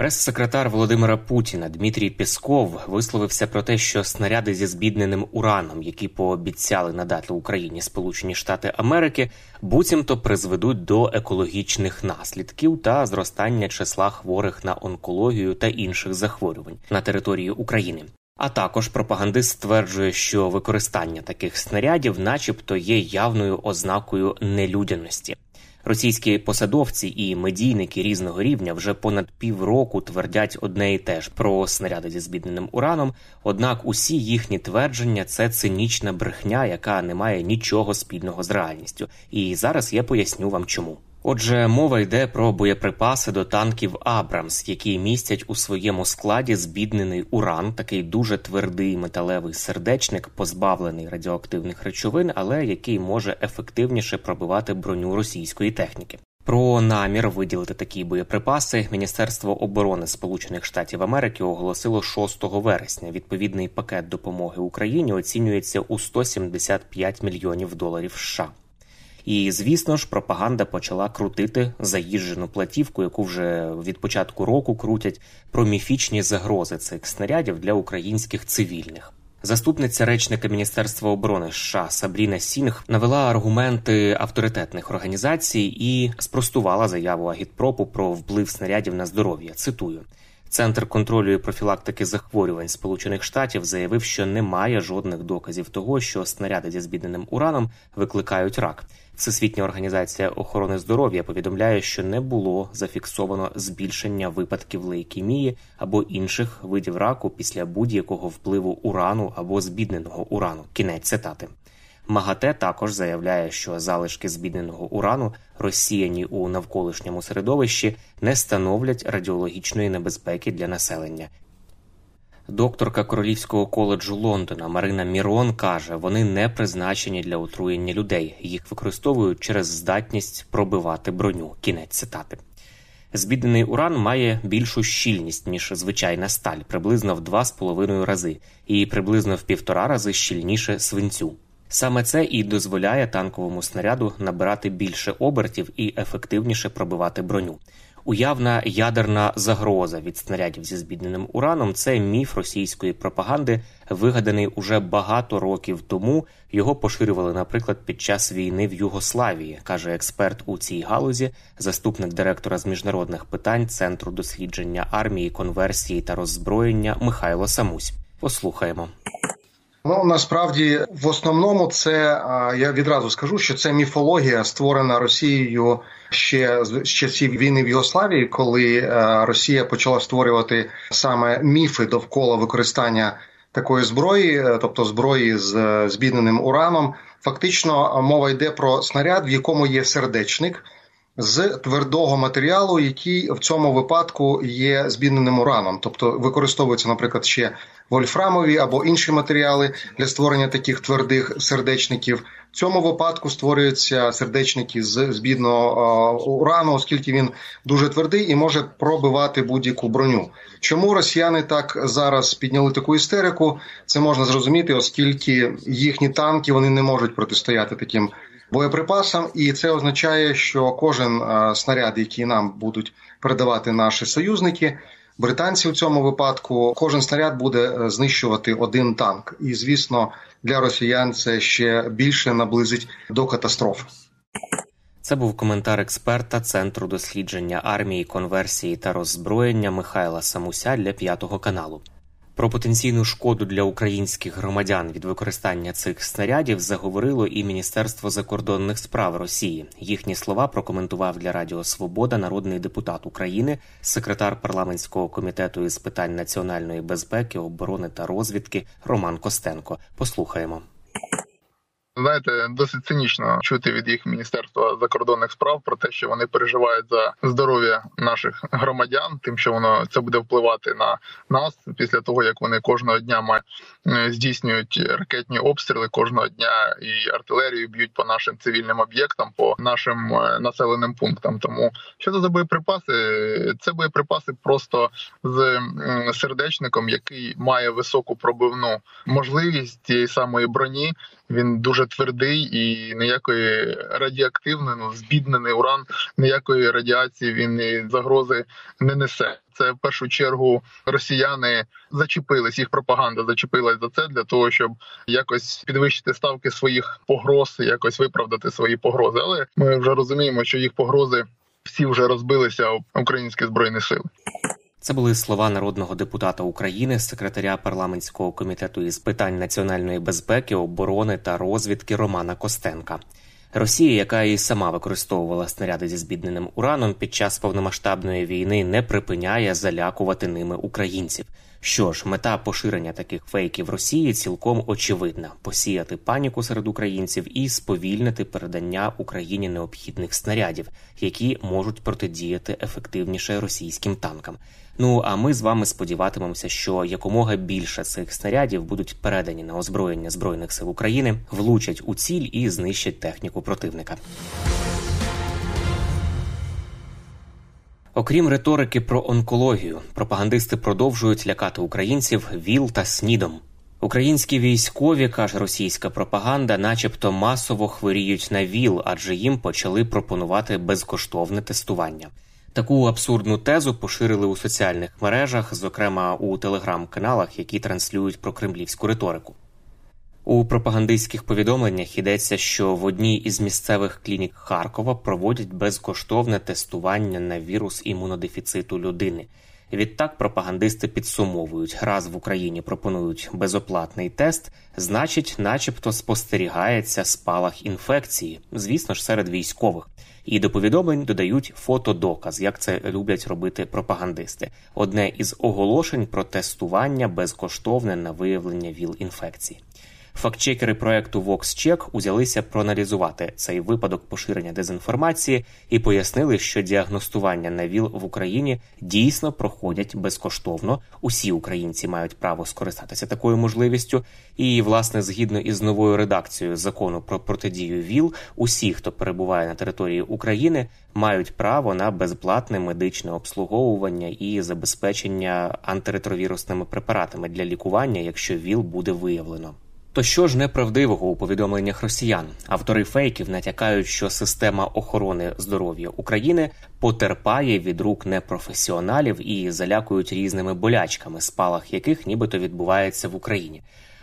Прес-секретар Володимира Путіна Дмитрій Пєсков висловився про те, що снаряди зі збідненим ураном, які пообіцяли надати Україні Сполучені Штати Америки, буцімто призведуть до екологічних наслідків та зростання числа хворих на онкологію та інших захворювань на території України. А також пропагандист стверджує, що використання таких снарядів, начебто, є явною ознакою нелюдяності. Російські посадовці і медійники різного рівня вже понад півроку твердять одне і те ж про снаряди зі збідненим ураном. Однак усі їхні твердження це цинічна брехня, яка не має нічого спільного з реальністю. І зараз я поясню вам чому. Отже, мова йде про боєприпаси до танків Абрамс, які містять у своєму складі збіднений уран, такий дуже твердий металевий сердечник, позбавлений радіоактивних речовин, але який може ефективніше пробивати броню російської техніки. Про намір виділити такі боєприпаси Міністерство оборони Сполучених Штатів Америки оголосило 6 вересня. Відповідний пакет допомоги Україні оцінюється у 175 мільйонів доларів. США. І звісно ж, пропаганда почала крутити заїжджену платівку, яку вже від початку року крутять про міфічні загрози цих снарядів для українських цивільних. Заступниця речника Міністерства оборони США Сабріна Сінг навела аргументи авторитетних організацій і спростувала заяву Агітпропу про вплив снарядів на здоров'я. Цитую. Центр контролю і профілактики захворювань Сполучених Штатів заявив, що немає жодних доказів того, що снаряди зі збідненим ураном викликають рак. Всесвітня організація охорони здоров'я повідомляє, що не було зафіксовано збільшення випадків лейкемії або інших видів раку після будь-якого впливу урану або збідненого урану. Кінець цитати. МАГАТЕ також заявляє, що залишки збідненого урану, розсіяні у навколишньому середовищі, не становлять радіологічної небезпеки для населення. Докторка Королівського коледжу Лондона Марина Мірон каже, вони не призначені для отруєння людей, їх використовують через здатність пробивати броню. Кінець цитати. Збіднений уран має більшу щільність ніж звичайна сталь, приблизно в 2,5 рази, і приблизно в півтора рази щільніше свинцю. Саме це і дозволяє танковому снаряду набирати більше обертів і ефективніше пробивати броню. Уявна ядерна загроза від снарядів зі збідненим ураном це міф російської пропаганди, вигаданий уже багато років тому. Його поширювали, наприклад, під час війни в Югославії, каже експерт у цій галузі, заступник директора з міжнародних питань Центру дослідження армії, конверсії та роззброєння Михайло Самусь. Послухаємо. Ну насправді в основному це я відразу скажу, що це міфологія створена Росією ще з часів війни в Югославії, коли Росія почала створювати саме міфи довкола використання такої зброї, е, тобто зброї з збідненим ураном. Фактично мова йде про снаряд, в якому є сердечник. З твердого матеріалу, який в цьому випадку є збідненим ураном, тобто використовуються, наприклад, ще вольфрамові або інші матеріали для створення таких твердих сердечників. В цьому випадку створюються сердечники з збідного урану, оскільки він дуже твердий і може пробивати будь-яку броню. Чому росіяни так зараз підняли таку істерику? Це можна зрозуміти, оскільки їхні танки вони не можуть протистояти таким боєприпасам, і це означає, що кожен снаряд, який нам будуть передавати наші союзники британці у цьому випадку кожен снаряд буде е, знищувати один танк, і звісно, для росіян це ще більше наблизить до катастрофи. Це був коментар експерта Центру дослідження армії, конверсії та роззброєння Михайла Самуся для п'ятого каналу. Про потенційну шкоду для українських громадян від використання цих снарядів заговорило і Міністерство закордонних справ Росії. Їхні слова прокоментував для Радіо Свобода народний депутат України, секретар парламентського комітету із питань національної безпеки, оборони та розвідки Роман Костенко. Послухаємо. Знаєте, досить цинічно чути від їх міністерства закордонних справ про те, що вони переживають за здоров'я наших громадян, тим, що воно це буде впливати на нас після того, як вони кожного дня мають е, здійснюють ракетні обстріли кожного дня і артилерію б'ють по нашим цивільним об'єктам, по нашим е, населеним пунктам. Тому що за боєприпаси, це боєприпаси просто з сердечником, який має високу пробивну можливість тієї самої броні. Він дуже твердий і ніякої радіоактивної, ну збіднений уран, ніякої радіації він і загрози не несе. Це в першу чергу росіяни зачепились, їх пропаганда зачепилась за це для того, щоб якось підвищити ставки своїх погроз, якось виправдати свої погрози. Але ми вже розуміємо, що їх погрози всі вже розбилися в українські збройні сили. Це були слова народного депутата України, секретаря парламентського комітету із питань національної безпеки, оборони та розвідки Романа Костенка. Росія, яка і сама використовувала снаряди зі збідненим ураном під час повномасштабної війни, не припиняє залякувати ними українців. Що ж, мета поширення таких фейків Росії цілком очевидна: посіяти паніку серед українців і сповільнити передання Україні необхідних снарядів, які можуть протидіяти ефективніше російським танкам. Ну а ми з вами сподіватимемося, що якомога більше цих снарядів будуть передані на озброєння збройних сил України, влучать у ціль і знищать техніку противника. Окрім риторики про онкологію, пропагандисти продовжують лякати українців ВІЛ та СНІДом. Українські військові каже російська пропаганда, начебто масово хворіють на ВІЛ, адже їм почали пропонувати безкоштовне тестування. Таку абсурдну тезу поширили у соціальних мережах, зокрема у телеграм-каналах, які транслюють про кремлівську риторику. У пропагандистських повідомленнях йдеться, що в одній із місцевих клінік Харкова проводять безкоштовне тестування на вірус імунодефіциту людини. Відтак пропагандисти підсумовують, раз в Україні пропонують безоплатний тест, значить, начебто, спостерігається спалах інфекції, звісно ж, серед військових. І до повідомлень додають фотодоказ, як це люблять робити пропагандисти. Одне із оголошень про тестування безкоштовне на виявлення ВІЛ-інфекції. Фактчекери проекту VoxCheck узялися проаналізувати цей випадок поширення дезінформації і пояснили, що діагностування на ВІЛ в Україні дійсно проходять безкоштовно. Усі українці мають право скористатися такою можливістю. І, власне, згідно із новою редакцією закону про протидію ВІЛ, усі, хто перебуває на території України, мають право на безплатне медичне обслуговування і забезпечення антиретровірусними препаратами для лікування, якщо ВІЛ буде виявлено. То що ж неправдивого у повідомленнях росіян? Автори фейків натякають, що система охорони здоров'я України потерпає від рук непрофесіоналів і залякують різними болячками, спалах яких нібито відбувається в Україні.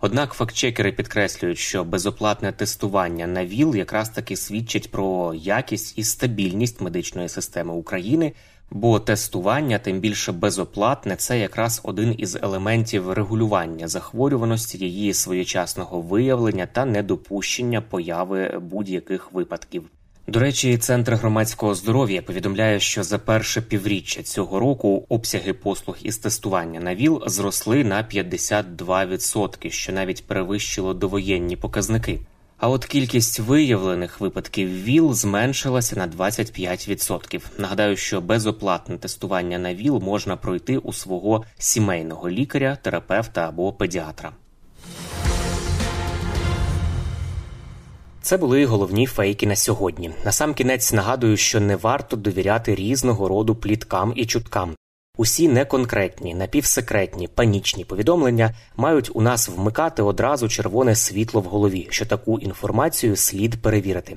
Однак фактчекери підкреслюють, що безоплатне тестування на ВІЛ якраз таки свідчить про якість і стабільність медичної системи України. Бо тестування, тим більше безоплатне, це якраз один із елементів регулювання захворюваності, її своєчасного виявлення та недопущення появи будь-яких випадків. До речі, центр громадського здоров'я повідомляє, що за перше півріччя цього року обсяги послуг із тестування на ВІЛ зросли на 52%, що навіть перевищило довоєнні показники. А от кількість виявлених випадків ВІЛ зменшилася на 25%. Нагадаю, що безоплатне тестування на ВІЛ можна пройти у свого сімейного лікаря, терапевта або педіатра. Це були головні фейки на сьогодні. Насамкінець нагадую, що не варто довіряти різного роду пліткам і чуткам. Усі неконкретні, напівсекретні, панічні повідомлення мають у нас вмикати одразу червоне світло в голові, що таку інформацію слід перевірити.